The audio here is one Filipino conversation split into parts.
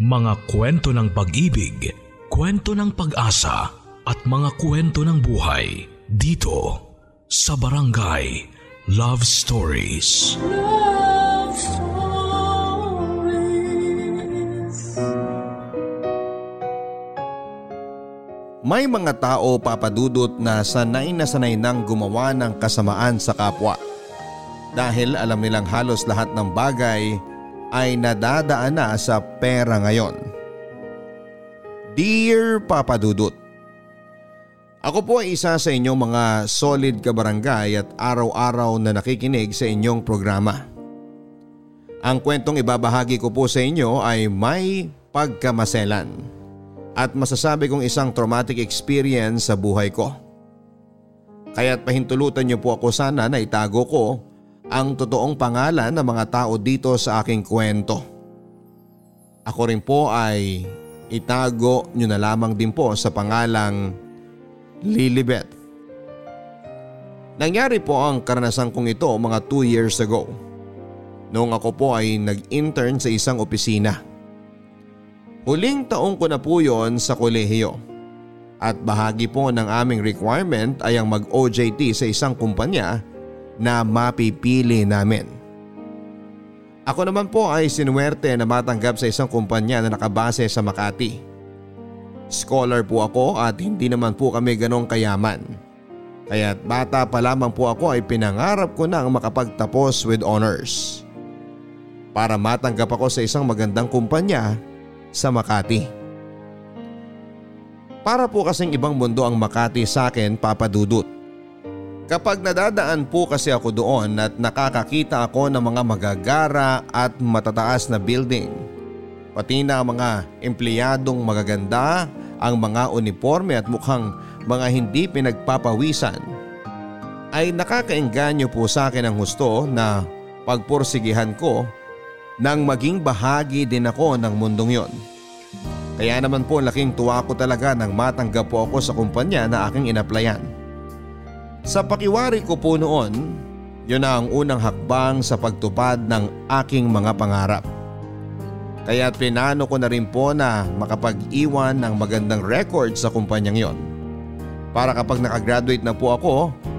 Mga kwento ng pag-ibig, kwento ng pag-asa at mga kwento ng buhay dito sa Barangay Love Stories. Love Stories. May mga tao papadudot na sanay na sanay nang gumawa ng kasamaan sa kapwa. Dahil alam nilang halos lahat ng bagay ay nadadaan na sa pera ngayon. Dear Papa Dudut, Ako po ay isa sa inyong mga solid kabarangay at araw-araw na nakikinig sa inyong programa. Ang kwentong ibabahagi ko po sa inyo ay may pagkamaselan at masasabi kong isang traumatic experience sa buhay ko. Kaya't pahintulutan niyo po ako sana na itago ko ang totoong pangalan ng mga tao dito sa aking kwento. Ako rin po ay itago nyo na lamang din po sa pangalang Lilibet. Nangyari po ang karanasan kong ito mga 2 years ago. Noong ako po ay nag-intern sa isang opisina. Huling taong ko na po yon sa kolehiyo. At bahagi po ng aming requirement ay ang mag-OJT sa isang kumpanya na mapipili namin. Ako naman po ay sinuwerte na matanggap sa isang kumpanya na nakabase sa Makati. Scholar po ako at hindi naman po kami ganong kayaman. Kaya't bata pa lamang po ako ay pinangarap ko na ang makapagtapos with honors. Para matanggap ako sa isang magandang kumpanya sa Makati. Para po kasing ibang mundo ang Makati sa akin papadudot. Kapag nadadaan po kasi ako doon at nakakakita ako ng mga magagara at matataas na building. Pati na mga empleyadong magaganda, ang mga uniforme at mukhang mga hindi pinagpapawisan. Ay nakakaengganyo po sa akin ang husto na pagpursigihan ko nang maging bahagi din ako ng mundong yon. Kaya naman po laking tuwa ko talaga nang matanggap po ako sa kumpanya na aking inaplayan. Sa pakiwari ko po noon, yun na ang unang hakbang sa pagtupad ng aking mga pangarap. Kaya pinano ko na rin po na makapag-iwan ng magandang record sa kumpanyang yon. Para kapag nakagraduate na po ako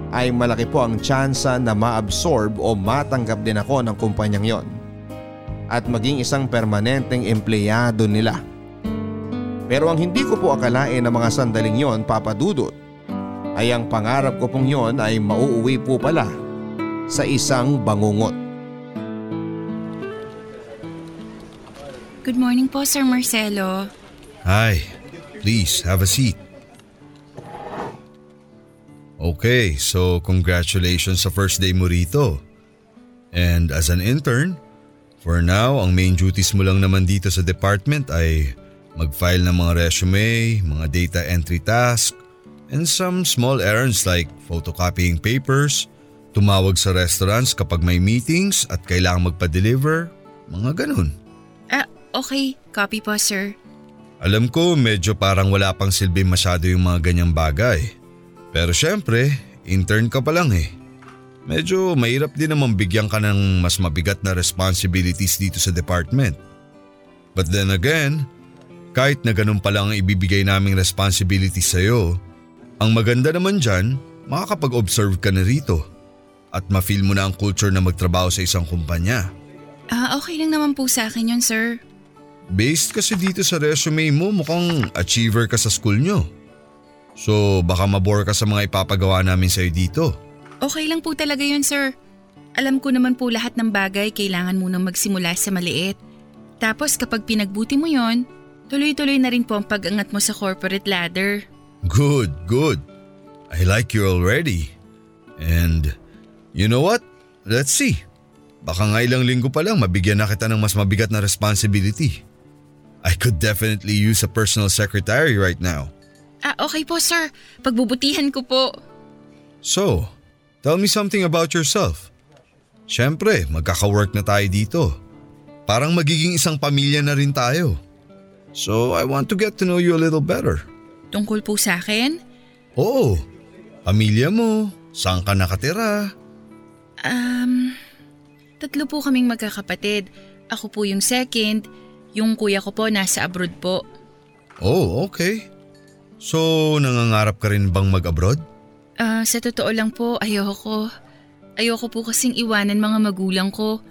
ay malaki po ang tsansa na ma-absorb o matanggap din ako ng kumpanyang yon. At maging isang permanenteng empleyado nila. Pero ang hindi ko po akalain na mga sandaling yon papadudot ay ang pangarap ko pong yon ay mauuwi po pala sa isang bangungot. Good morning po Sir Marcelo. Hi, please have a seat. Okay, so congratulations sa first day mo rito. And as an intern, for now ang main duties mo lang naman dito sa department ay mag-file ng mga resume, mga data entry task, and some small errands like photocopying papers, tumawag sa restaurants kapag may meetings at kailangang magpa-deliver, mga ganun. Ah, okay. Copy po, sir. Alam ko medyo parang wala pang silbi masyado yung mga ganyang bagay. Pero syempre, intern ka pa lang eh. Medyo mahirap din naman bigyan ka ng mas mabigat na responsibilities dito sa department. But then again, kahit na ganun pa lang ang ibibigay naming responsibilities sa'yo, ang maganda naman dyan, makakapag-observe ka na rito at ma-feel mo na ang culture na magtrabaho sa isang kumpanya. Ah, okay lang naman po sa akin yun, sir. Based kasi dito sa resume mo, mukhang achiever ka sa school nyo. So baka mabore ka sa mga ipapagawa namin sa'yo dito. Okay lang po talaga yun, sir. Alam ko naman po lahat ng bagay kailangan munang magsimula sa maliit. Tapos kapag pinagbuti mo yon, tuloy-tuloy na rin po ang pag-angat mo sa corporate ladder. Good, good. I like you already. And you know what? Let's see. Baka nga ilang linggo pa lang mabigyan na kita ng mas mabigat na responsibility. I could definitely use a personal secretary right now. Ah, okay po sir. Pagbubutihan ko po. So, tell me something about yourself. Siyempre, magkaka-work na tayo dito. Parang magiging isang pamilya na rin tayo. So I want to get to know you a little better. Tungkol po sa akin? Oo. Pamilya mo, saan ka nakatira? Um, tatlo po kaming magkakapatid. Ako po yung second, Yung kuya ko po nasa abroad po. Oh, okay. So, nangangarap ka rin bang mag-abroad? Ah, sa totoo lang po, ayoko. Ayoko po kasing iwanan mga magulang ko.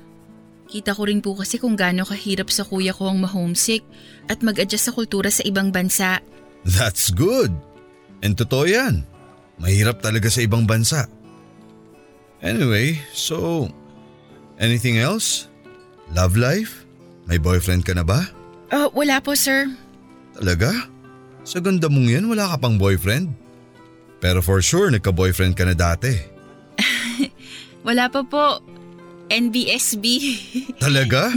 Kita ko rin po kasi kung gaano kahirap sa kuya ko ang ma-homesick at mag-adjust sa kultura sa ibang bansa. That's good. And totoo yan. Mahirap talaga sa ibang bansa. Anyway, so, anything else? Love life? May boyfriend ka na ba? Ah, wala po sir. Talaga? Sa ganda mong yan, wala ka pang boyfriend? Pero for sure, nagka-boyfriend ka na dati. Wala pa po. NBSB. Talaga?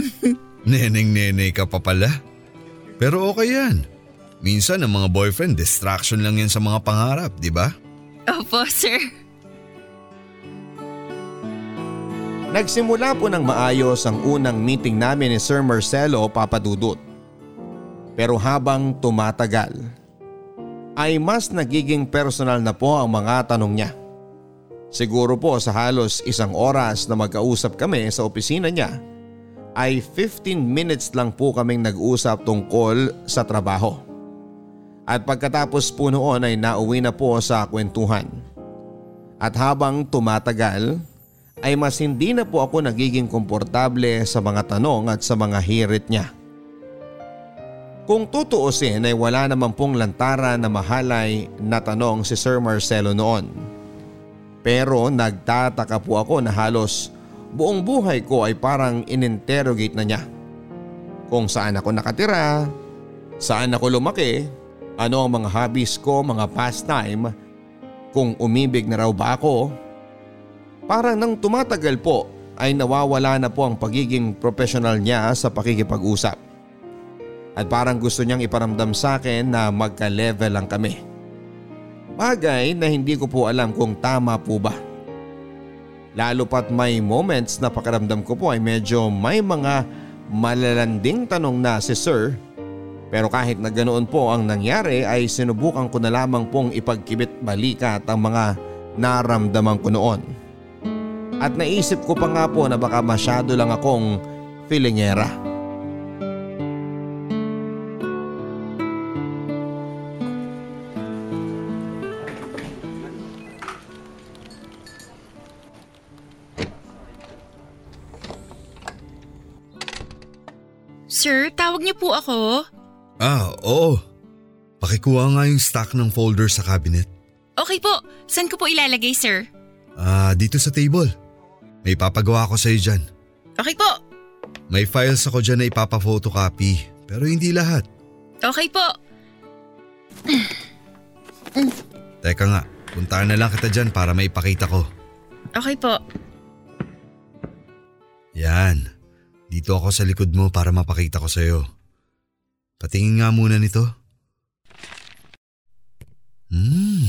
Neneng-nene ka pa pala. Pero okay yan. Minsan ang mga boyfriend, distraction lang yan sa mga pangarap, di ba? Opo sir. Nagsimula po ng maayos ang unang meeting namin ni Sir Marcelo Papadudut. Pero habang tumatagal, ay mas nagiging personal na po ang mga tanong niya. Siguro po sa halos isang oras na magkausap kami sa opisina niya ay 15 minutes lang po kaming nag-usap tungkol sa trabaho. At pagkatapos po noon ay nauwi na po sa kwentuhan. At habang tumatagal ay mas hindi na po ako nagiging komportable sa mga tanong at sa mga hirit niya. Kung tutuusin ay wala naman pong lantara na mahalay na tanong si Sir Marcelo noon. Pero nagtataka po ako na halos buong buhay ko ay parang ininterrogate na niya. Kung saan ako nakatira, saan ako lumaki, ano ang mga hobbies ko, mga pastime, kung umibig na raw ba ako. Parang nang tumatagal po ay nawawala na po ang pagiging professional niya sa pakikipag-usap. At parang gusto niyang iparamdam sa akin na magka-level lang kami. Bagay na hindi ko po alam kung tama po ba. Lalo pat may moments na pakiramdam ko po ay medyo may mga malalanding tanong na si Sir. Pero kahit na ganoon po ang nangyari ay sinubukan ko na lamang pong ipagkibit balikat ang mga naramdaman ko noon. At naisip ko pa nga po na baka masyado lang akong feelingera. Sir, tawag niyo po ako. Ah, oo. Pakikuha nga yung stock ng folder sa cabinet. Okay po, saan ko po ilalagay sir? Ah, dito sa table. May papagawa ko sa'yo dyan. Okay po. May files ako dyan na ipapa-photocopy, pero hindi lahat. Okay po. Teka nga, puntahan na lang kita dyan para maipakita ko. Okay po. Yan. Dito ako sa likod mo para mapakita ko sa'yo. Patingin nga muna nito. Hmm.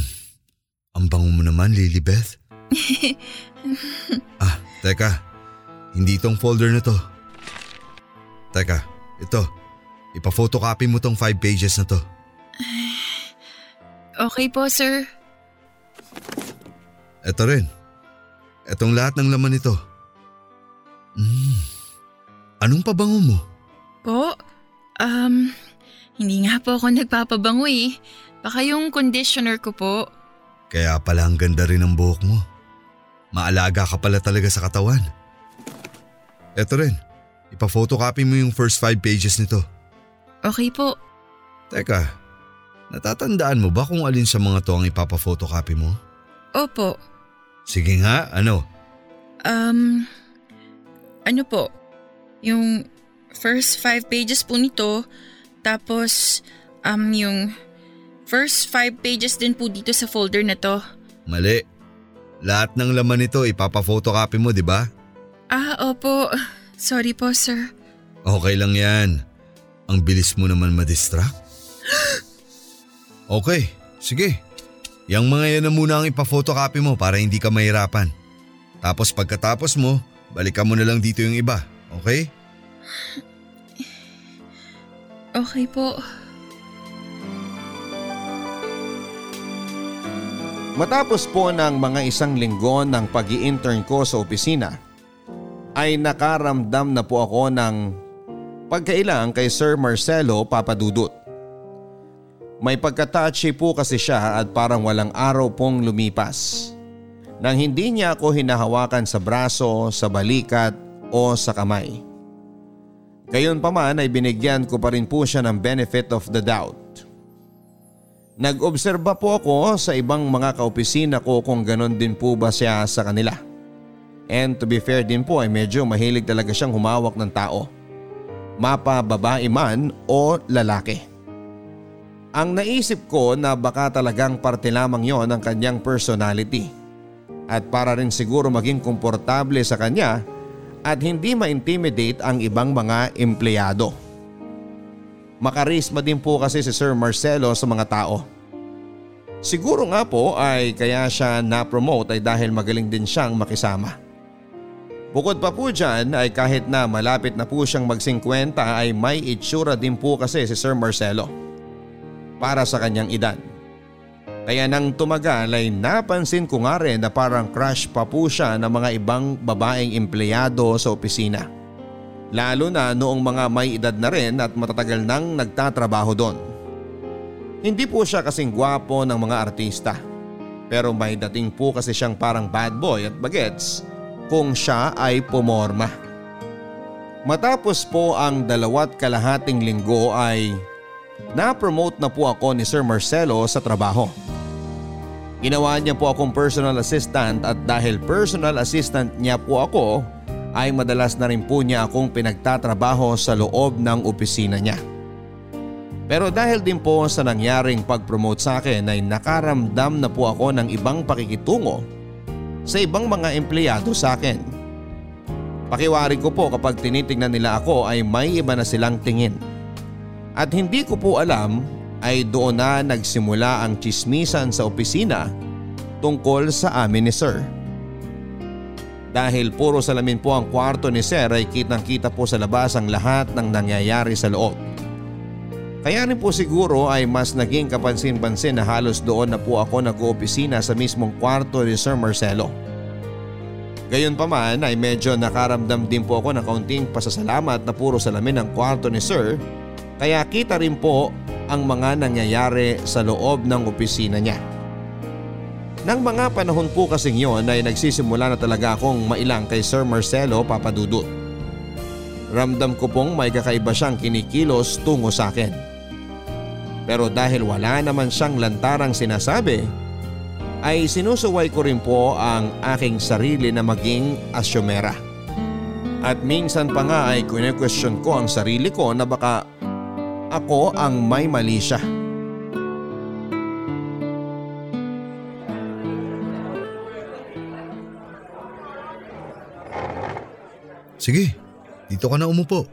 Ang bango mo naman, Lilibeth. ah, teka. Hindi itong folder na to. Teka, ito. Ipa-photocopy mo tong five pages na to. Okay po, sir. Ito rin. Itong lahat ng laman nito. Hmm. Anong pabango mo? Po? Um, hindi nga po ako nagpapabango eh. Baka yung conditioner ko po. Kaya pala ang ganda rin ng buhok mo. Maalaga ka pala talaga sa katawan. Ito rin, ipa-photocopy mo yung first five pages nito. Okay po. Teka, natatandaan mo ba kung alin sa mga to ang ipapa-photocopy mo? Opo. Sige nga, ano? Um, ano po? Yung first five pages po nito, tapos um yung first five pages din po dito sa folder na to. Mali. Lahat ng laman nito ipapa-photocopy mo, di ba? Ah, opo. Sorry po, sir. Okay lang yan. Ang bilis mo naman madistract. okay, sige. Yang mga yan na muna ang ipa-photocopy mo para hindi ka mahirapan. Tapos pagkatapos mo, balikan mo na lang dito yung iba, okay? Okay po. Matapos po ng mga isang linggo ng pag intern ko sa opisina, ay nakaramdam na po ako ng pagkailang kay Sir Marcelo Papadudut. May pagka-touchy po kasi siya at parang walang araw pong lumipas. Nang hindi niya ako hinahawakan sa braso, sa balikat o sa kamay. Gayon pa man ay binigyan ko pa rin po siya ng benefit of the doubt. Nag-obserba po ako sa ibang mga kaopisina ko kung ganon din po ba siya sa kanila. And to be fair din po ay medyo mahilig talaga siyang humawak ng tao. Mapa babae man o lalaki. Ang naisip ko na baka talagang parte lamang yon ng kanyang personality. At para rin siguro maging komportable sa kanya at hindi ma-intimidate ang ibang mga empleyado. Makarisma din po kasi si Sir Marcelo sa mga tao. Siguro nga po ay kaya siya na-promote ay dahil magaling din siyang makisama. Bukod pa po dyan ay kahit na malapit na po siyang mag-50 ay may itsura din po kasi si Sir Marcelo para sa kanyang edad. Kaya nang tumagal ay napansin ko nga rin na parang crush pa po siya ng mga ibang babaeng empleyado sa opisina. Lalo na noong mga may edad na rin at matatagal nang nagtatrabaho doon. Hindi po siya kasing gwapo ng mga artista. Pero may dating po kasi siyang parang bad boy at bagets kung siya ay pumorma. Matapos po ang dalawat kalahating linggo ay na-promote na po ako ni Sir Marcelo sa trabaho. Ginawa niya po akong personal assistant at dahil personal assistant niya po ako ay madalas na rin po niya akong pinagtatrabaho sa loob ng opisina niya. Pero dahil din po sa nangyaring pag-promote sa akin ay nakaramdam na po ako ng ibang pakikitungo sa ibang mga empleyado sa akin. Pakiwari ko po kapag tinitingnan nila ako ay may iba na silang tingin. At hindi ko po alam ay doon na nagsimula ang chismisan sa opisina tungkol sa amin ni Sir. Dahil puro salamin po ang kwarto ni Sir ay kitang kita po sa labas ang lahat ng nangyayari sa loob. Kaya rin po siguro ay mas naging kapansin-pansin na halos doon na po ako nag-oopisina sa mismong kwarto ni Sir Marcelo. Gayon pa man ay medyo nakaramdam din po ako ng kaunting pasasalamat na puro salamin ang kwarto ni Sir kaya kita rin po ang mga nangyayari sa loob ng opisina niya. Nang mga panahon po kasing yon ay nagsisimula na talaga akong mailang kay Sir Marcelo Papadudut. Ramdam ko pong may kakaiba siyang kinikilos tungo sa akin. Pero dahil wala naman siyang lantarang sinasabi, ay sinusuway ko rin po ang aking sarili na maging asyomera. At minsan pa nga ay kune-question ko ang sarili ko na baka ako ang may mali siya. Sige, dito ka na umupo.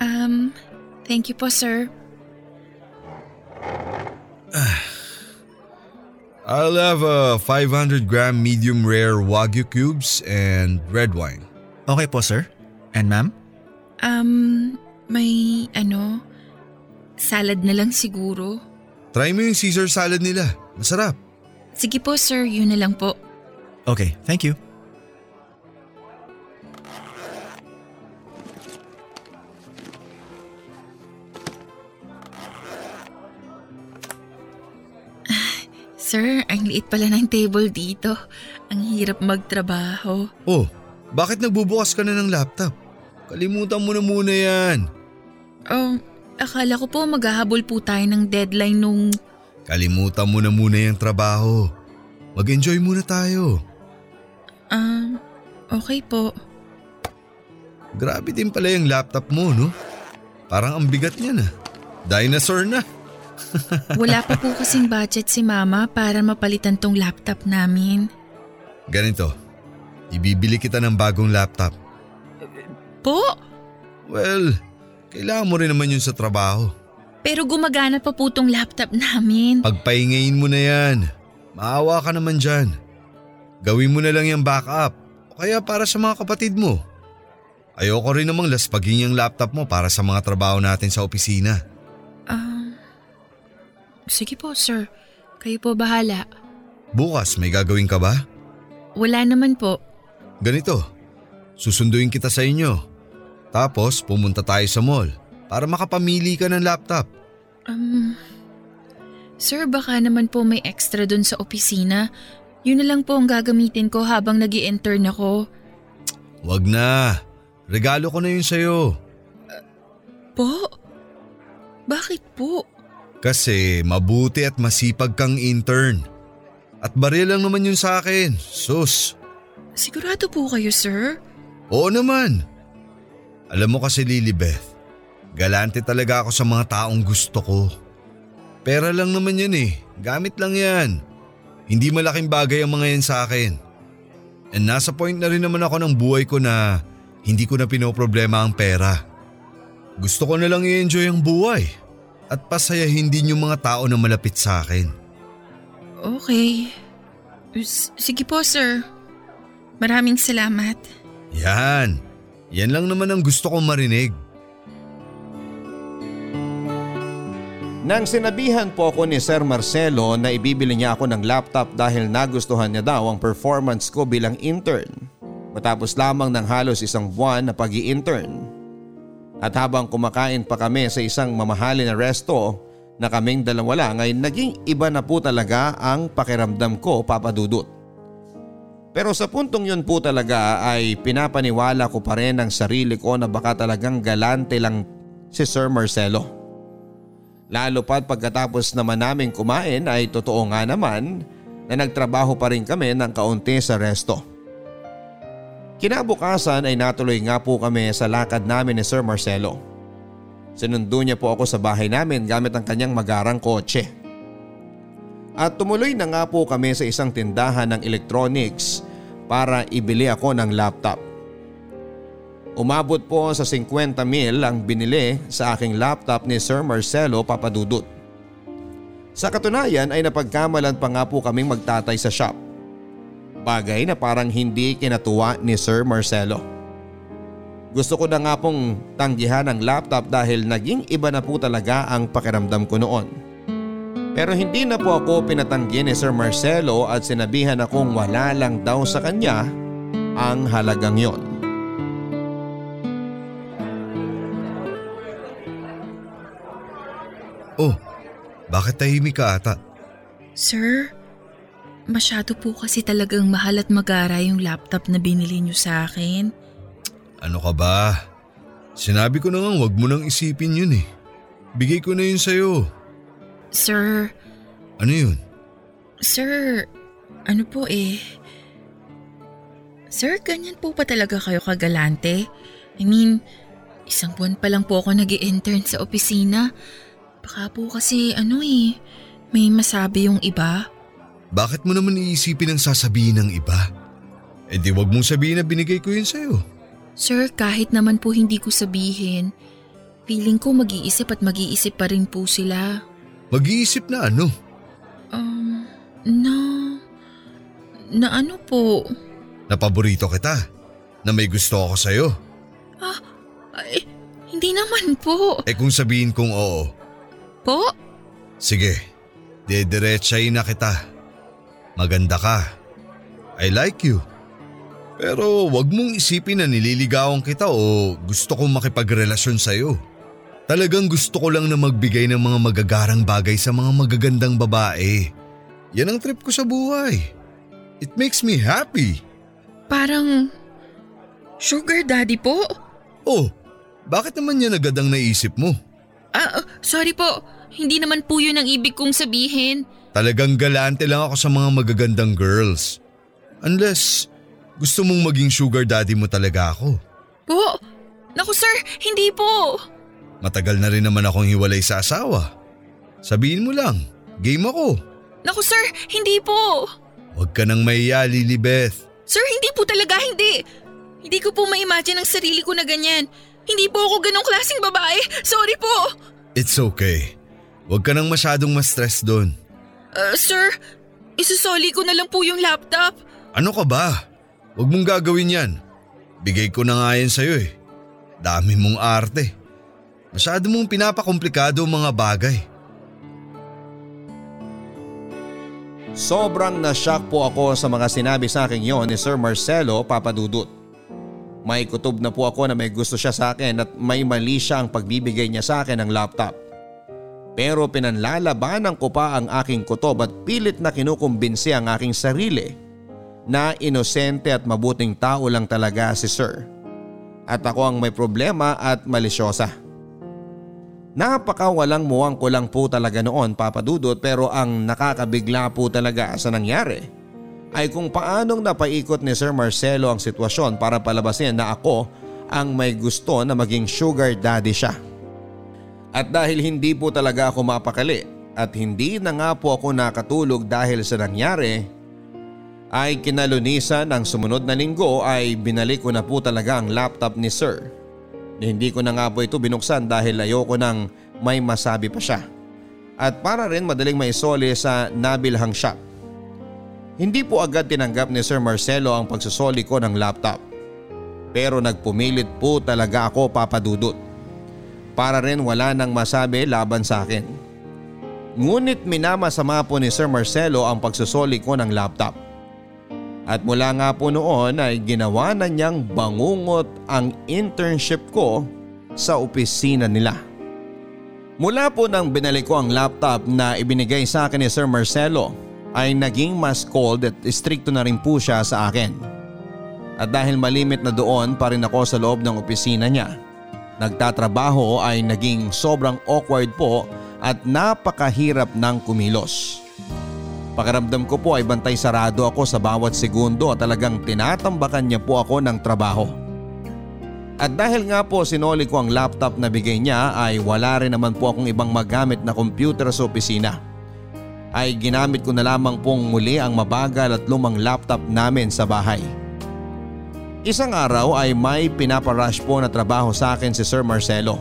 Um, thank you po sir. I'll have a 500 gram medium rare Wagyu cubes and red wine. Okay po sir. And ma'am? Um, may ano, salad na lang siguro. Try mo yung Caesar salad nila. Masarap. Sige po sir, yun na lang po. Okay, thank you. Sir, ang liit pala ng table dito. Ang hirap magtrabaho. Oh, bakit nagbubukas ka na ng laptop? Kalimutan mo na muna yan. Um, akala ko po maghahabol po tayo ng deadline nung... Kalimutan mo na muna yung trabaho. Mag-enjoy muna tayo. Um, okay po. Grabe din pala yung laptop mo, no? Parang ang bigat niya na. Dinosaur na. Wala pa po kasing budget si mama para mapalitan tong laptop namin. Ganito, ibibili kita ng bagong laptop. Po? Well, kailangan mo rin naman yun sa trabaho. Pero gumagana pa po tong laptop namin. Pagpahingayin mo na yan. Maawa ka naman dyan. Gawin mo na lang yung backup o kaya para sa mga kapatid mo. Ayoko rin namang laspagin yung laptop mo para sa mga trabaho natin sa opisina. Um, sige po sir. Kayo po bahala. Bukas may gagawin ka ba? Wala naman po. Ganito, susunduin kita sa inyo. Tapos pumunta tayo sa mall para makapamili ka ng laptop. Um, sir, baka naman po may extra dun sa opisina. Yun na lang po ang gagamitin ko habang nag intern ako. Wag na. Regalo ko na yun sa'yo. Po? Bakit po? Kasi mabuti at masipag kang intern. At baril lang naman yun sa akin. Sus. Sigurado po kayo, sir? Oo naman. Alam mo kasi Lilibeth, galante talaga ako sa mga taong gusto ko. Pera lang naman yan eh. Gamit lang yan. Hindi malaking bagay ang mga yan sa akin. And nasa point na rin naman ako ng buhay ko na hindi ko na pinoproblema ang pera. Gusto ko na lang i-enjoy ang buhay at pasayahin din yung mga tao na malapit sa akin. Okay. S- sige po, sir. Maraming salamat. Yan. Yan lang naman ang gusto kong marinig. Nang sinabihan po ako ni Sir Marcelo na ibibili niya ako ng laptop dahil nagustuhan niya daw ang performance ko bilang intern. Matapos lamang ng halos isang buwan na pag intern At habang kumakain pa kami sa isang mamahalin na resto na kaming dalawa lang ay naging iba na po talaga ang pakiramdam ko papadudot. Pero sa puntong yun po talaga ay pinapaniwala ko pa rin ang sarili ko na baka talagang galante lang si Sir Marcelo. Lalo pat pagkatapos naman namin kumain ay totoo nga naman na nagtrabaho pa rin kami ng kaunti sa resto. Kinabukasan ay natuloy nga po kami sa lakad namin ni Sir Marcelo. Sinundo niya po ako sa bahay namin gamit ang kanyang magarang kotse. At tumuloy na nga po kami sa isang tindahan ng electronics para ibili ako ng laptop. Umabot po sa 50 mil ang binili sa aking laptop ni Sir Marcelo Papadudut. Sa katunayan ay napagkamalan pa nga po kaming magtatay sa shop. Bagay na parang hindi kinatuwa ni Sir Marcelo. Gusto ko na nga pong tanggihan ang laptop dahil naging iba na po talaga ang pakiramdam ko noon. Pero hindi na po ako pinatanggi ni Sir Marcelo at sinabihan akong wala lang daw sa kanya ang halagang yon. Oh, bakit tahimik ka ata? Sir, masyado po kasi talagang mahal at magara yung laptop na binili niyo sa akin. Ano ka ba? Sinabi ko na nga wag mo nang isipin yun eh. Bigay ko na yun sa'yo. Sir, Ano yun? sir, ano po eh. Sir, ganyan po pa talaga kayo kagalante? I mean, isang buwan pa lang po ako nag intern sa opisina. Baka po kasi ano eh, may masabi yung iba. Bakit mo naman iisipin ang sasabihin ng iba? Eh di wag mong sabihin na binigay ko yun sa'yo. Sir, kahit naman po hindi ko sabihin, feeling ko mag-iisip at mag-iisip pa rin po sila. Mag-iisip na ano? Um, na... Na ano po? Na paborito kita. Na may gusto ako sa'yo. Ay, hindi naman po. Eh kung sabihin kong oo, Po? sige, dediretsahin na kita. Maganda ka. I like you. Pero wag mong isipin na nililigawan kita o gusto kong makipagrelasyon sa'yo. Talagang gusto ko lang na magbigay ng mga magagarang bagay sa mga magagandang babae. Yan ang trip ko sa buhay. It makes me happy. Parang... Sugar daddy po? Oh, bakit naman yan agad ang naisip mo? Ah, ah, sorry po. Hindi naman po yun ang ibig kong sabihin. Talagang galante lang ako sa mga magagandang girls. Unless gusto mong maging sugar daddy mo talaga ako. Po? Naku sir, hindi po. Matagal na rin naman akong hiwalay sa asawa. Sabihin mo lang, game ako. Naku sir, hindi po. Huwag ka nang mahiya, Lilibeth. Sir, hindi po talaga hindi. Hindi ko po ma-imagine ang sarili ko na ganyan. Hindi po ako ganong klaseng babae. Sorry po. It's okay. Huwag ka nang masyadong ma-stress doon. Uh, sir, isusoli ko na lang po yung laptop. Ano ka ba? Huwag mong gagawin yan. Bigay ko na nga yan sa'yo eh. Dami mong arte. Masyado mong pinapakomplikado ang mga bagay. Sobrang na-shock po ako sa mga sinabi sa akin yon ni Sir Marcelo Papadudut. May kutob na po ako na may gusto siya sa akin at may mali siya ang pagbibigay niya sa akin ng laptop. Pero pinanlalabanan ko pa ang aking kutob at pilit na kinukumbinsi ang aking sarili na inosente at mabuting tao lang talaga si Sir. At ako ang may problema at malisyosa. Napaka walang muwang ko lang po talaga noon papadudot pero ang nakakabigla po talaga sa nangyari ay kung paanong napaikot ni Sir Marcelo ang sitwasyon para palabasin na ako ang may gusto na maging sugar daddy siya. At dahil hindi po talaga ako mapakali at hindi na nga po ako nakatulog dahil sa nangyari, ay kinalunisan ng sumunod na linggo ay binalik ko na po talaga ang laptop ni Sir. Hindi ko na nga po ito binuksan dahil ayoko nang may masabi pa siya. At para rin madaling maisoli sa nabilhang shop. Hindi po agad tinanggap ni Sir Marcelo ang pagsusoli ko ng laptop. Pero nagpumilit po talaga ako papadudot. Para rin wala nang masabi laban sa akin. Ngunit minamasama po ni Sir Marcelo ang pagsusoli ko ng laptop. At mula nga po noon ay ginawa na niyang bangungot ang internship ko sa opisina nila. Mula po nang binalik ko ang laptop na ibinigay sa akin ni Sir Marcelo ay naging mas cold at stricto na rin po siya sa akin. At dahil malimit na doon pa rin ako sa loob ng opisina niya, nagtatrabaho ay naging sobrang awkward po at napakahirap ng kumilos. Pakiramdam ko po ay bantay sarado ako sa bawat segundo at talagang tinatambakan niya po ako ng trabaho. At dahil nga po sinoli ko ang laptop na bigay niya ay wala rin naman po akong ibang magamit na computer sa opisina. Ay ginamit ko na lamang pong muli ang mabagal at lumang laptop namin sa bahay. Isang araw ay may pinaparush po na trabaho sa akin si Sir Marcelo.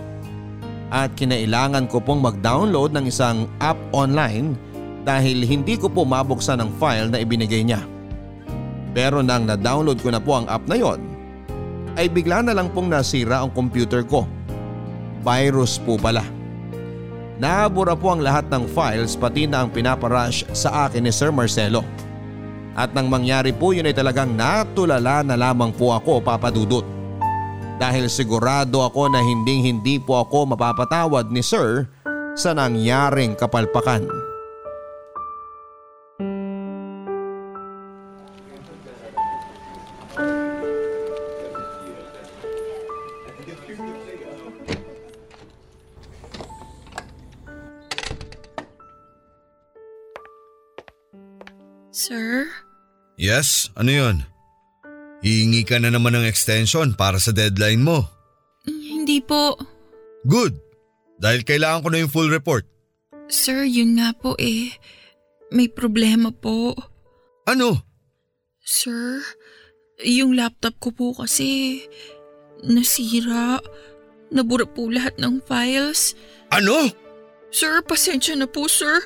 At kinailangan ko pong mag-download ng isang app online dahil hindi ko po mabuksan ang file na ibinigay niya. Pero nang na-download ko na po ang app na yon, ay bigla na lang pong nasira ang computer ko. Virus po pala. Nabura po ang lahat ng files pati na ang pinaparush sa akin ni Sir Marcelo. At nang mangyari po yun ay talagang natulala na lamang po ako papadudot. Dahil sigurado ako na hindi hindi po ako mapapatawad ni Sir sa nangyaring kapalpakan. Yes, ano yun? Hihingi ka na naman ng extension para sa deadline mo. Hindi po. Good, dahil kailangan ko na yung full report. Sir, yun nga po eh. May problema po. Ano? Sir, yung laptop ko po kasi nasira. Nabura po lahat ng files. Ano? Sir, pasensya na po, sir.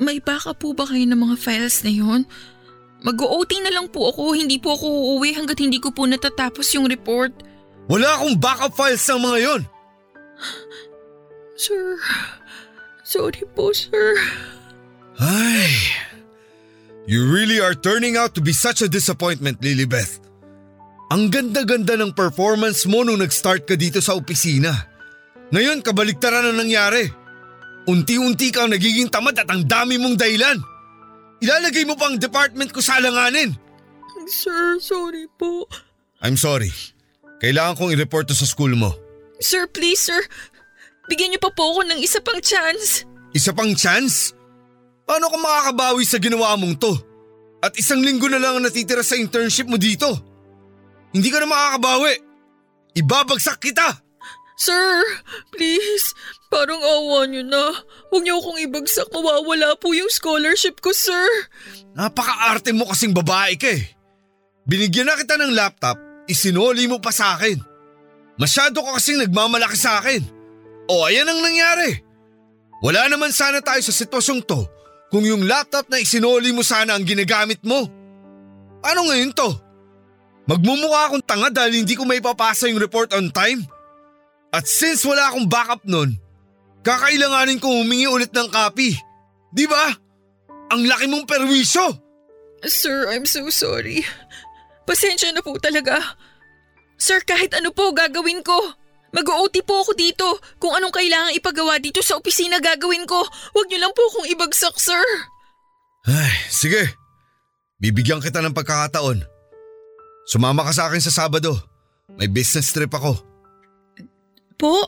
May baka po ba kayo ng mga files na yon? Mag-OT na lang po ako, hindi po ako uuwi hanggat hindi ko po natatapos yung report. Wala akong backup files ng mga yon. Sir, sorry po, sir. Ay, you really are turning out to be such a disappointment, Lilibeth. Ang ganda-ganda ng performance mo nung nag-start ka dito sa opisina. Ngayon, kabaligtaran na nangyari. Unti-unti kang nagiging tamad at ang dami mong dahilan. Ilalagay mo pa ang department ko sa alanganin. Sir, sorry po. I'm sorry. Kailangan kong i-report to sa school mo. Sir, please, sir. Bigyan niyo pa po ako ng isa pang chance. Isa pang chance? Paano ka makakabawi sa ginawa mong to? At isang linggo na lang ang natitira sa internship mo dito. Hindi ka na makakabawi. Ibabagsak kita! Sir, please. Parang awa niyo na. Huwag niyo akong ibagsak. Mawawala po yung scholarship ko, sir. Napaka-arte mo kasing babae ka eh. Binigyan na kita ng laptop, isinoli mo pa sa akin. Masyado ka kasing nagmamalaki sa akin. O ayan ang nangyari. Wala naman sana tayo sa sitwasyong to kung yung laptop na isinoli mo sana ang ginagamit mo. Ano ngayon to? Magmumukha akong tanga dahil hindi ko may papasa yung report on time. At since wala akong backup nun, kakailanganin kong humingi ulit ng copy. Di ba? Ang laki mong perwisyo. Sir, I'm so sorry. Pasensya na po talaga. Sir, kahit ano po gagawin ko. Mag-OT po ako dito. Kung anong kailangan ipagawa dito sa opisina gagawin ko. Huwag niyo lang po akong ibagsak, sir. Ay, sige. Bibigyan kita ng pagkakataon. Sumama ka sa akin sa Sabado. May business trip ako. Po?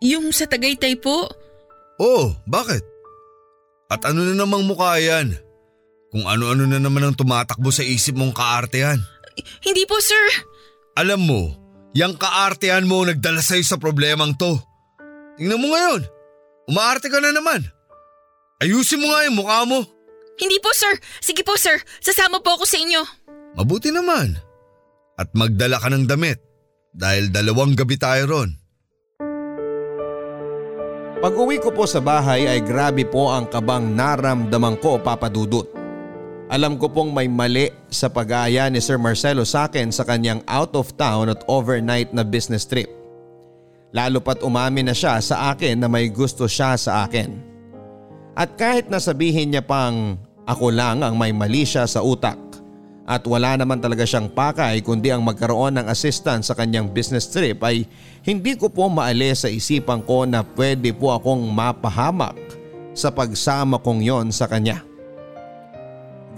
Yung sa Tagaytay po? Oo, bakit? At ano na namang mukha yan? Kung ano-ano na naman ang tumatakbo sa isip mong kaartehan. Hindi po, sir. Alam mo, yung kaartehan mo nagdala sa'yo sa problemang to. Tingnan mo ngayon, umaarte ka na naman. Ayusin mo nga yung mukha mo. Hindi po, sir. Sige po, sir. Sasama po ako sa inyo. Mabuti naman. At magdala ka ng damit dahil dalawang gabi tayo ron. Pag uwi ko po sa bahay ay grabe po ang kabang naramdaman ko papadudot. Alam ko pong may mali sa pag-aaya ni Sir Marcelo sa akin sa kanyang out of town at overnight na business trip. Lalo pat umamin na siya sa akin na may gusto siya sa akin. At kahit nasabihin niya pang ako lang ang may mali siya sa utak at wala naman talaga siyang pakay kundi ang magkaroon ng assistant sa kanyang business trip ay hindi ko po maalis sa isipan ko na pwede po akong mapahamak sa pagsama kong yon sa kanya.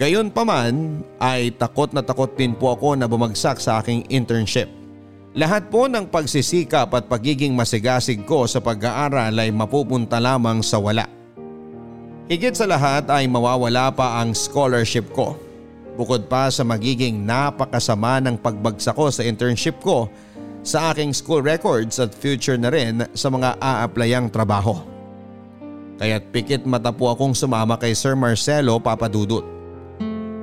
Gayon pa man ay takot na takot din po ako na bumagsak sa aking internship. Lahat po ng pagsisikap at pagiging masigasig ko sa pag-aaral ay mapupunta lamang sa wala. Higit sa lahat ay mawawala pa ang scholarship ko. Bukod pa sa magiging napakasama ng pagbagsak ko sa internship ko sa aking school records at future na rin sa mga a-applyang trabaho. Kaya't pikit mata po akong sumama kay Sir Marcelo Papadudut.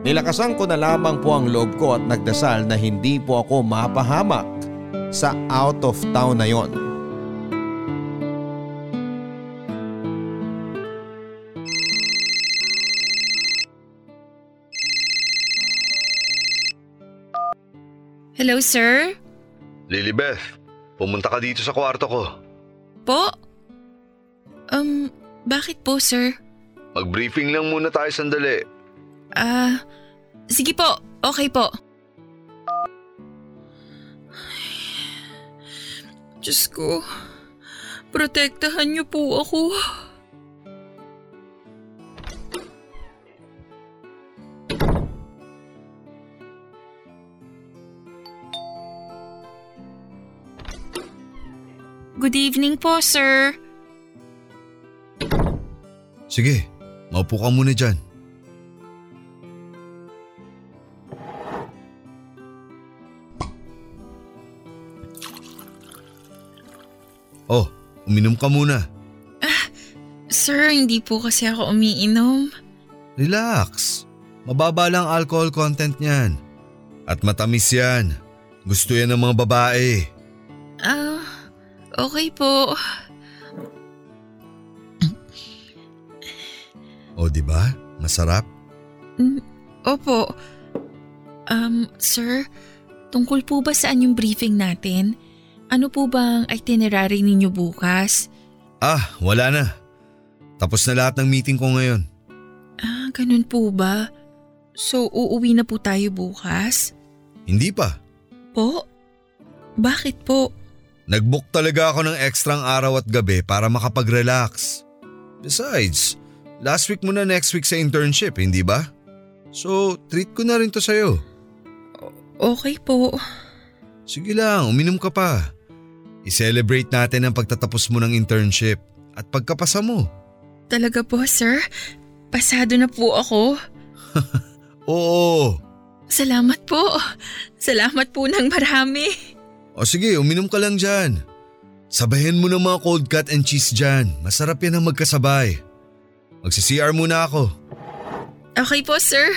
Nilakasan ko na lamang po ang loob ko at nagdasal na hindi po ako mapahamak sa out of town na yon. Hello, sir? Lilibeth, pumunta ka dito sa kwarto ko. Po? Um, bakit po, sir? Mag-briefing lang muna tayo sandali. Ah, sige po. Okay po. Diyos ko, protektahan niyo po ako. Good evening po, sir. Sige, maupo ka muna dyan. Oh, uminom ka muna. Sir, hindi po kasi ako umiinom. Relax. Mababa lang alcohol content niyan. At matamis yan. Gusto yan ng mga babae. Okay po. O, di ba? Masarap? Mm, Opo. Um, sir, tungkol po ba saan yung briefing natin? Ano po bang itinerary ninyo bukas? Ah, wala na. Tapos na lahat ng meeting ko ngayon. Ah, ganun po ba? So, uuwi na po tayo bukas? Hindi pa. Po? Bakit po? Nagbook talaga ako ng ekstrang araw at gabi para makapag-relax. Besides, last week mo na next week sa internship, hindi ba? So, treat ko na rin to sa'yo. Okay po. Sige lang, uminom ka pa. I-celebrate natin ang pagtatapos mo ng internship at pagkapasa mo. Talaga po, sir? Pasado na po ako. Oo. Salamat po. Salamat po ng marami. O sige, uminom ka lang dyan. Sabayan mo ng mga cold cut and cheese dyan. Masarap yan ang magkasabay. Magsi-CR muna ako. Okay po, sir.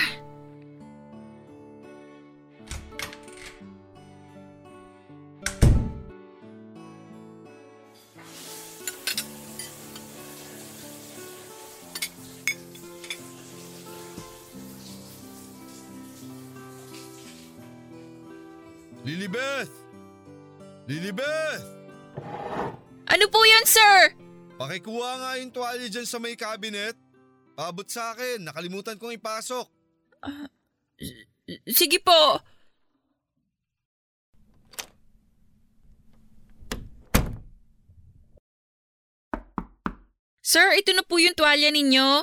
Lilibeth! Lilibeth! Ano po yan, sir? Pakikuha nga yung tuwalya dyan sa may cabinet. Paabot sa akin, nakalimutan kong ipasok. Uh, sige po. Sir, ito na po yung tuwalya ninyo.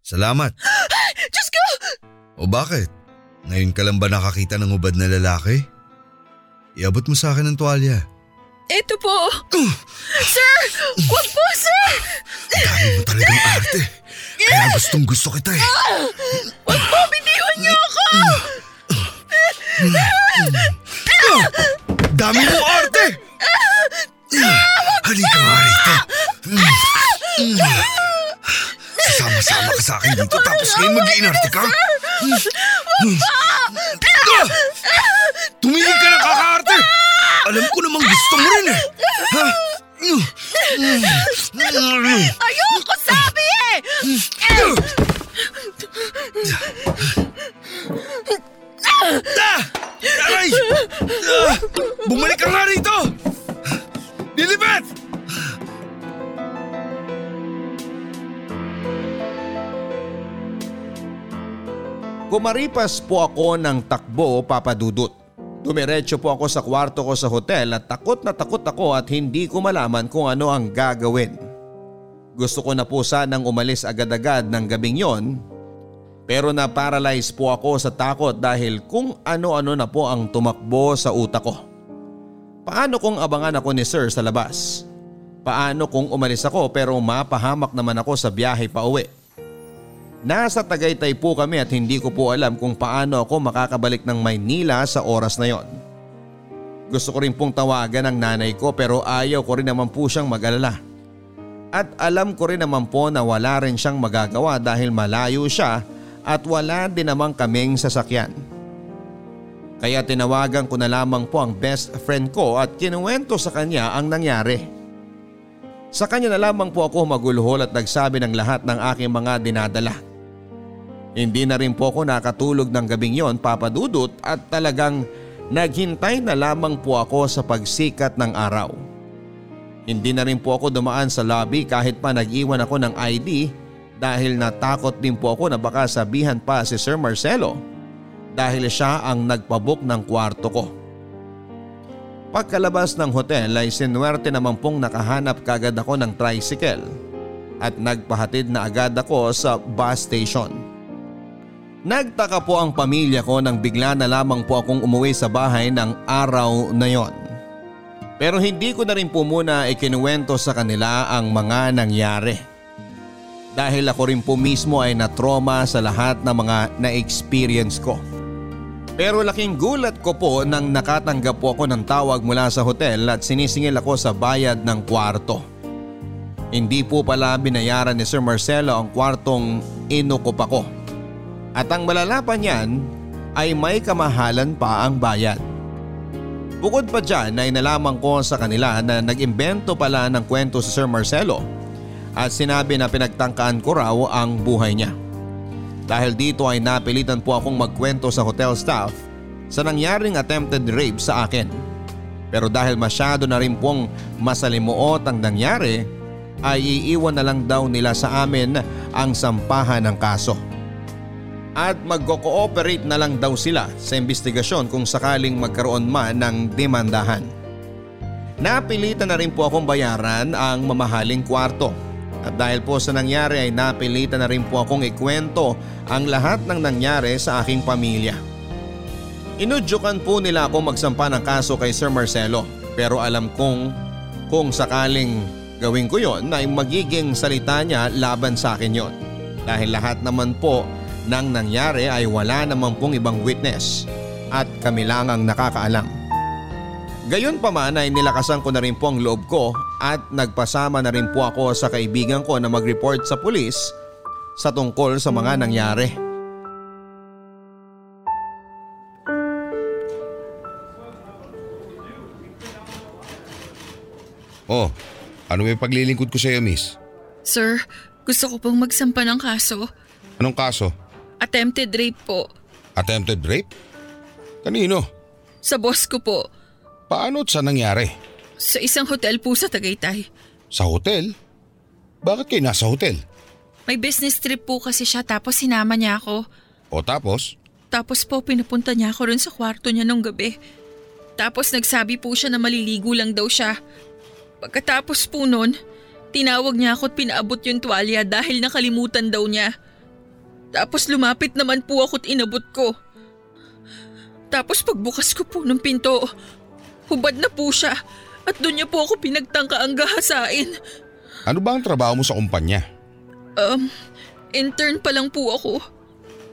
Salamat. Diyos ko! O bakit? Ngayon ka lang ba nakakita ng ubad na lalaki? Iabot mo sa akin ang tuwalya. Ito po. sir! Wag po, sir! Dami mo talagang arte. Kaya gustong gusto kita eh. Wag po, bitiwan niyo ako! Dami mo arte! Halika nga rito. Sasama-sama ka sa akin dito tapos ngayon mag-iinarte ka? Tumigil ka ng kakaarte! Alam ko namang gusto mo rin eh. Ha? Ayoko sabi eh! Ah! Aray! Ah! Bumalik ka nga rito! Lilibet! Kumaripas po ako ng takbo papadudot. Dumiretso po ako sa kwarto ko sa hotel at takot na takot ako at hindi ko malaman kung ano ang gagawin. Gusto ko na po sanang umalis agad-agad ng gabing yon pero na-paralyze po ako sa takot dahil kung ano-ano na po ang tumakbo sa utak ko. Paano kung abangan ako ni Sir sa labas? Paano kung umalis ako pero mapahamak naman ako sa biyahe pa uwi? Nasa Tagaytay po kami at hindi ko po alam kung paano ako makakabalik ng Maynila sa oras na yon. Gusto ko rin pong tawagan ang nanay ko pero ayaw ko rin naman po siyang mag-alala. At alam ko rin naman po na wala rin siyang magagawa dahil malayo siya at wala din naman kaming sasakyan. Kaya tinawagan ko na lamang po ang best friend ko at kinuwento sa kanya ang nangyari. Sa kanya na lamang po ako maguluhol at nagsabi ng lahat ng aking mga dinadala. Hindi na rin po ako nakatulog ng gabing yon papadudot at talagang naghintay na lamang po ako sa pagsikat ng araw. Hindi na rin po ako dumaan sa lobby kahit pa nag-iwan ako ng ID dahil natakot din po ako na baka sabihan pa si Sir Marcelo dahil siya ang nagpabook ng kwarto ko. Pagkalabas ng hotel ay sinuwerte naman pong nakahanap kagad ako ng tricycle at nagpahatid na agad ako sa bus station. Nagtaka po ang pamilya ko nang bigla na lamang po akong umuwi sa bahay ng araw na yon. Pero hindi ko na rin po muna ikinuwento sa kanila ang mga nangyari. Dahil ako rin po mismo ay na-trauma sa lahat ng mga na-experience ko. Pero laking gulat ko po nang nakatanggap po ako ng tawag mula sa hotel at sinisingil ako sa bayad ng kwarto. Hindi po pala binayaran ni Sir Marcelo ang kwartong inukup ako. At ang malala pa niyan ay may kamahalan pa ang bayad. Bukod pa dyan ay nalaman ko sa kanila na nag-imbento pala ng kwento si Sir Marcelo at sinabi na pinagtangkaan ko raw ang buhay niya. Dahil dito ay napilitan po akong magkwento sa hotel staff sa nangyaring attempted rape sa akin. Pero dahil masyado na rin pong masalimuot ang nangyari ay iiwan na lang daw nila sa amin ang sampahan ng kaso at magko-cooperate na lang daw sila sa investigasyon kung sakaling magkaroon man ng demandahan. Napilitan na rin po akong bayaran ang mamahaling kwarto at dahil po sa nangyari ay napilitan na rin po akong ikwento ang lahat ng nangyari sa aking pamilya. Inudyukan po nila ako magsampa ng kaso kay Sir Marcelo pero alam kong kung sakaling gawin ko yon ay magiging salita niya laban sa akin yon. Dahil lahat naman po nang nangyari ay wala naman pong ibang witness at kami lang ang nakakaalam. Gayon pa man ay nilakasan ko na rin po ang loob ko at nagpasama na rin po ako sa kaibigan ko na mag-report sa pulis sa tungkol sa mga nangyari. Oh, ano may paglilingkod ko sa iyo, miss? Sir, gusto ko pong magsampa ng kaso. Anong kaso? Attempted rape po. Attempted rape? Kanino? Sa boss ko po. Paano at saan nangyari? Sa isang hotel po sa Tagaytay. Sa hotel? Bakit kayo nasa hotel? May business trip po kasi siya tapos sinama niya ako. O tapos? Tapos po pinapunta niya ako rin sa kwarto niya nung gabi. Tapos nagsabi po siya na maliligo lang daw siya. Pagkatapos po nun, Tinawag niya ako at pinaabot yung tuwalya dahil nakalimutan daw niya. Tapos lumapit naman po ako at inabot ko. Tapos pagbukas ko po ng pinto, hubad na po siya at doon niya po ako pinagtangka ang gahasain. Ano ba ang trabaho mo sa kumpanya? Um, intern pa lang po ako.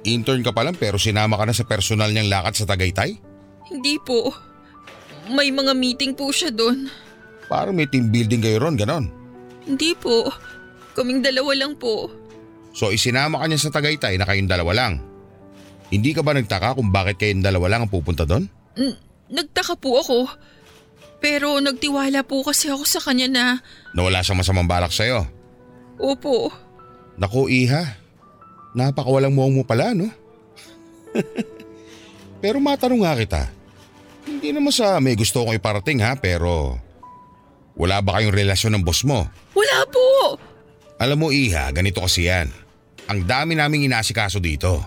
Intern ka pa lang pero sinama ka na sa personal niyang lakad sa Tagaytay? Hindi po. May mga meeting po siya doon. Parang may team building kayo ron, ganon. Hindi po. Kaming dalawa lang po. So isinama ka niya sa Tagaytay na kayong dalawa lang. Hindi ka ba nagtaka kung bakit kayong dalawa lang ang pupunta doon? N- nagtaka po ako. Pero nagtiwala po kasi ako sa kanya na, Na wala siyang masamang balak sa'yo? opo, Naku iha, napakawalang muwang mo pala no? pero matanong nga kita, hindi naman sa may gusto kong iparating ha pero wala ba kayong relasyon ng boss mo? wala po. Alam mo Iha, ganito kasi yan. Ang dami naming inasikaso dito.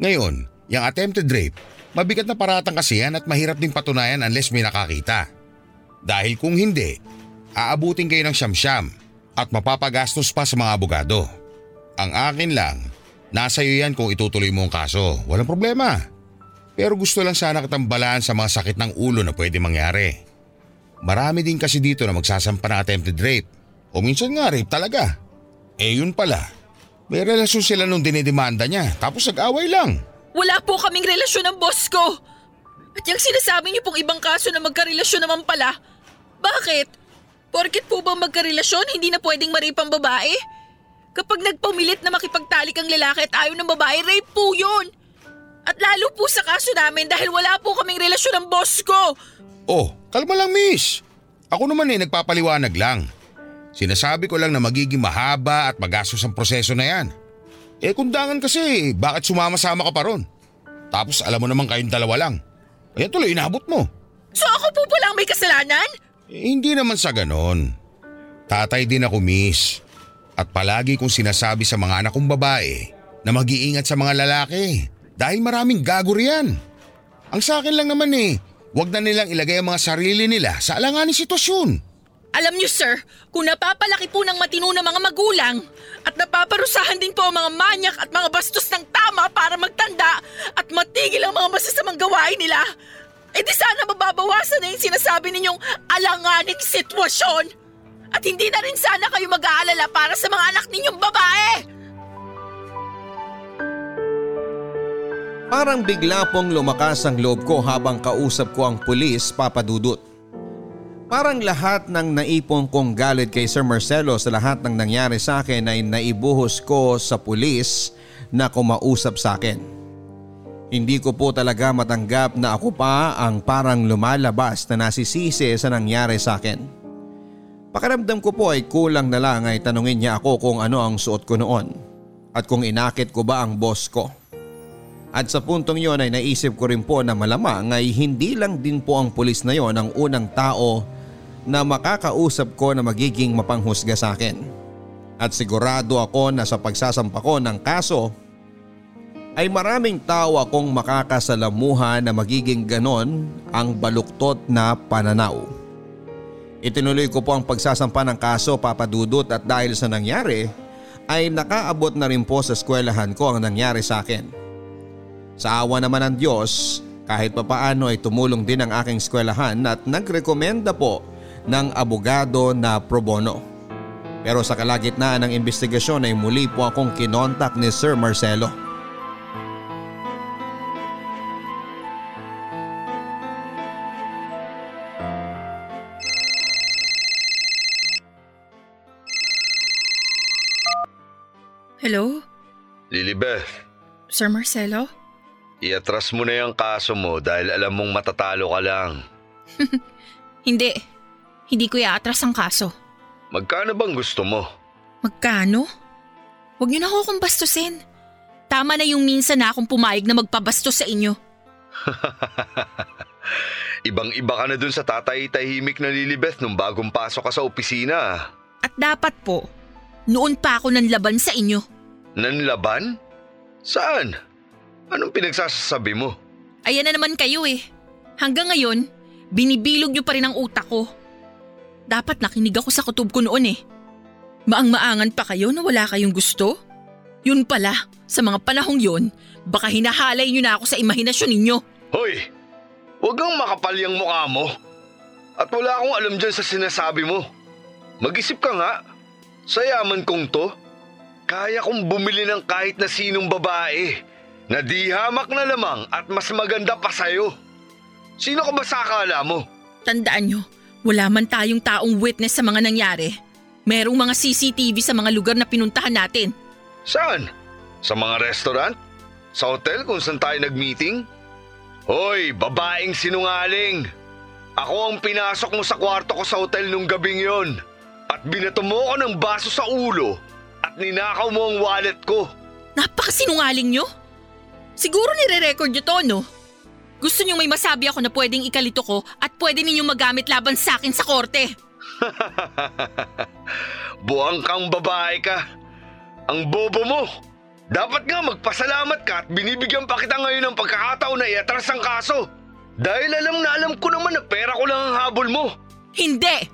Ngayon, yung attempted rape, mabigat na paratang kasi yan at mahirap din patunayan unless may nakakita. Dahil kung hindi, aabutin kayo ng siyam-siyam at mapapagastos pa sa mga abogado. Ang akin lang, nasa iyo yan kung itutuloy mo ang kaso. Walang problema. Pero gusto lang sana kitang balaan sa mga sakit ng ulo na pwede mangyari. Marami din kasi dito na magsasampa ng attempted rape. O minsan nga rape talaga. Eh yun pala, may relasyon sila nung dinidemanda niya tapos nag-away lang. Wala po kaming relasyon ng boss ko. At yung sinasabi niyo pong ibang kaso na magkarelasyon naman pala, bakit? Porket po bang magkarelasyon, hindi na pwedeng ma-rape ang babae? Kapag nagpumilit na makipagtalik ang lalaki at ayaw ng babae, rape po yun. At lalo po sa kaso namin dahil wala po kaming relasyon ng boss ko. Oh, kalma lang miss. Ako naman eh nagpapaliwanag lang. Sinasabi ko lang na magiging mahaba at magastos ang proseso na yan. Eh kundangan kasi, bakit sumama-sama ka pa ron? Tapos alam mo naman kayong dalawa lang. Kaya tuloy inabot mo. So ako po palang may kasalanan? Eh, hindi naman sa ganon. Tatay din ako miss. At palagi kong sinasabi sa mga anak kong babae na mag-iingat sa mga lalaki dahil maraming gago riyan. Ang sa akin lang naman eh, wag na nilang ilagay ang mga sarili nila sa alanganing sitwasyon. Alam niyo sir, kung napapalaki po ng matino na mga magulang at napaparusahan din po ang mga manyak at mga bastos ng tama para magtanda at matigil ang mga masasamang gawain nila, eh di sana mababawasan na yung sinasabi ninyong alanganing sitwasyon. At hindi na rin sana kayo mag-aalala para sa mga anak ninyong babae. Parang bigla pong lumakas ang loob ko habang kausap ko ang pulis papadudot. Parang lahat ng naipon kong galit kay Sir Marcelo sa lahat ng nangyari sa akin ay naibuhos ko sa pulis na kumausap sa akin. Hindi ko po talaga matanggap na ako pa ang parang lumalabas na nasisisi sa nangyari sa akin. Pakiramdam ko po ay kulang na lang ay tanungin niya ako kung ano ang suot ko noon at kung inakit ko ba ang boss ko. At sa puntong yon ay naisip ko rin po na malamang ay hindi lang din po ang pulis na yon ang unang tao na makakausap ko na magiging mapanghusga sa akin. At sigurado ako na sa pagsasampa ko ng kaso ay maraming tao akong makakasalamuhan na magiging ganon ang baluktot na pananaw. Itinuloy ko po ang pagsasampa ng kaso papadudot at dahil sa nangyari ay nakaabot na rin po sa eskwelahan ko ang nangyari sa akin. Sa awa naman ng Diyos, kahit papaano ay tumulong din ang aking eskwelahan at nagrekomenda po ng abogado na pro bono. Pero sa kalagitnaan ng investigasyon ay muli po akong kinontak ni Sir Marcelo. Hello? Lilibeth, Sir Marcelo? iatras mo na yung kaso mo dahil alam mong matatalo ka lang. Hindi. Hindi ko iatras ang kaso. Magkano bang gusto mo? Magkano? Huwag niyo na ako akong bastusin. Tama na yung minsan na akong pumayag na magpabastos sa inyo. Ibang-iba ka na dun sa tatay-tahimik na Lilibeth nung bagong pasok ka sa opisina. At dapat po, noon pa ako nanlaban sa inyo. Nanlaban? Saan? Anong pinagsasabi mo? Ayan na naman kayo eh. Hanggang ngayon, binibilog niyo pa rin ang utak ko. Dapat nakinig ako sa kutub ko noon eh. Maang-maangan pa kayo na wala kayong gusto? Yun pala, sa mga panahong yun, baka hinahalay niyo na ako sa imahinasyon ninyo. Hoy, huwag kang makapal yung mukha mo. At wala akong alam dyan sa sinasabi mo. Mag-isip ka nga, sa yaman kong to, kaya kong bumili ng kahit na sinong babae na di hamak na lamang at mas maganda pa sa'yo. Sino ka ba sa akala mo? Tandaan nyo, wala man tayong taong witness sa mga nangyari. Merong mga CCTV sa mga lugar na pinuntahan natin. Saan? Sa mga restaurant? Sa hotel kung saan tayo nag-meeting? Hoy, babaeng sinungaling! Ako ang pinasok mo sa kwarto ko sa hotel nung gabing yon. At binato mo ko ng baso sa ulo at ninakaw mo ang wallet ko. Napakasinungaling nyo. Siguro nire-record nyo to, no? Gusto nyo may masabi ako na pwedeng ikalito ko at pwede ninyong magamit laban sa akin sa korte. Buang kang babae ka. Ang bobo mo. Dapat nga magpasalamat ka at binibigyan pa kita ngayon ng pagkakataon na iatras ang kaso. Dahil alam na alam ko naman na pera ko lang ang habol mo. Hindi!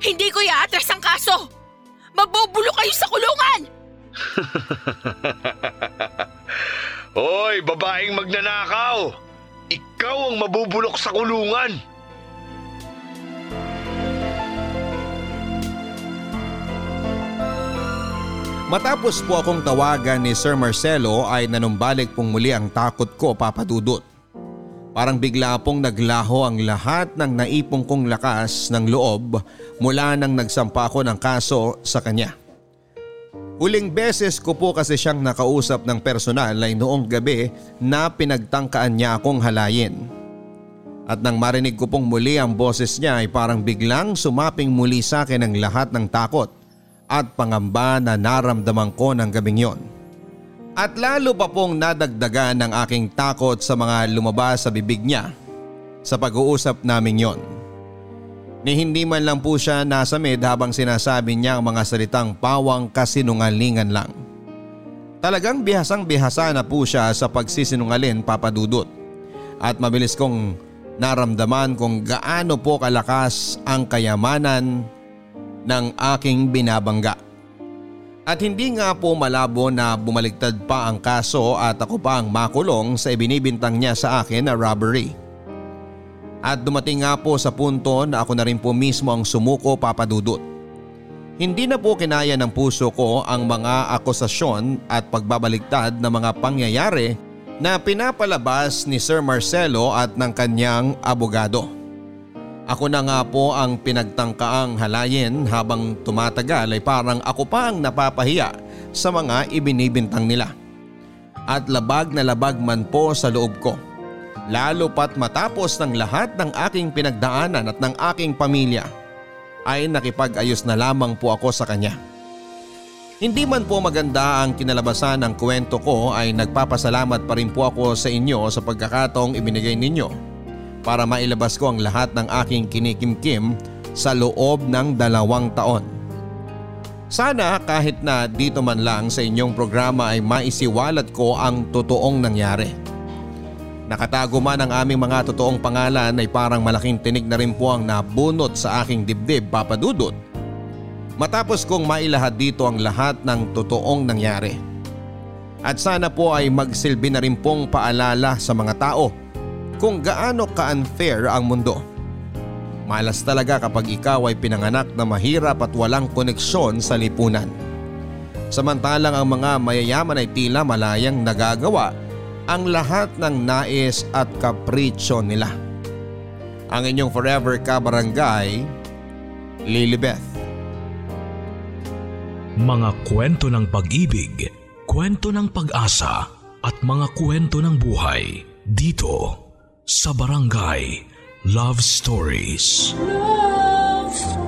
Hindi ko iaatras ang kaso! Mabubulo kayo sa kulungan! Hoy, babaeng magnanakaw! Ikaw ang mabubulok sa kulungan! Matapos po akong tawagan ni Sir Marcelo ay nanumbalik pong muli ang takot ko papadudot. Parang bigla pong naglaho ang lahat ng naipong kong lakas ng loob mula nang nagsampa ko ng kaso sa kanya. Huling beses ko po kasi siyang nakausap ng personal ay noong gabi na pinagtangkaan niya akong halayin. At nang marinig ko pong muli ang boses niya ay parang biglang sumaping muli sa akin ang lahat ng takot at pangamba na naramdaman ko ng gabing yon. At lalo pa pong nadagdagan ng aking takot sa mga lumabas sa bibig niya sa pag-uusap namin yon. Ni hindi man lang po siya nasa med habang sinasabi niya ang mga salitang pawang kasinungalingan lang. Talagang bihasang bihasa na po siya sa pagsisinungalin papadudot. At mabilis kong naramdaman kung gaano po kalakas ang kayamanan ng aking binabangga. At hindi nga po malabo na bumaligtad pa ang kaso at ako pa ang makulong sa ibinibintang niya sa akin na robbery. At dumating nga po sa punto na ako na rin po mismo ang sumuko papadudot. Hindi na po kinaya ng puso ko ang mga akusasyon at pagbabaligtad na mga pangyayari na pinapalabas ni Sir Marcelo at ng kanyang abogado. Ako na nga po ang pinagtangkaang halayin habang tumatagal ay parang ako pa ang napapahiya sa mga ibinibintang nila. At labag na labag man po sa loob ko. Lalo pat matapos ng lahat ng aking pinagdaanan at ng aking pamilya ay nakipag-ayos na lamang po ako sa kanya. Hindi man po maganda ang kinalabasan ng kwento ko ay nagpapasalamat pa rin po ako sa inyo sa pagkakataong ibinigay ninyo para mailabas ko ang lahat ng aking kinikimkim sa loob ng dalawang taon. Sana kahit na dito man lang sa inyong programa ay maisiwalat ko ang totoong nangyari. Nakatago man ang aming mga totoong pangalan ay parang malaking tinig na rin po ang nabunot sa aking dibdib papadudot. Matapos kong mailahad dito ang lahat ng totoong nangyari. At sana po ay magsilbi na rin pong paalala sa mga tao kung gaano ka-unfair ang mundo. Malas talaga kapag ikaw ay pinanganak na mahirap at walang koneksyon sa lipunan. Samantalang ang mga mayayaman ay tila malayang nagagawa ang lahat ng nais at kapritsyo nila. Ang inyong forever ka-barangay, Lilibeth. Mga kwento ng pag-ibig, kwento ng pag-asa at mga kwento ng buhay dito sa Barangay Love Stories. Love Stories.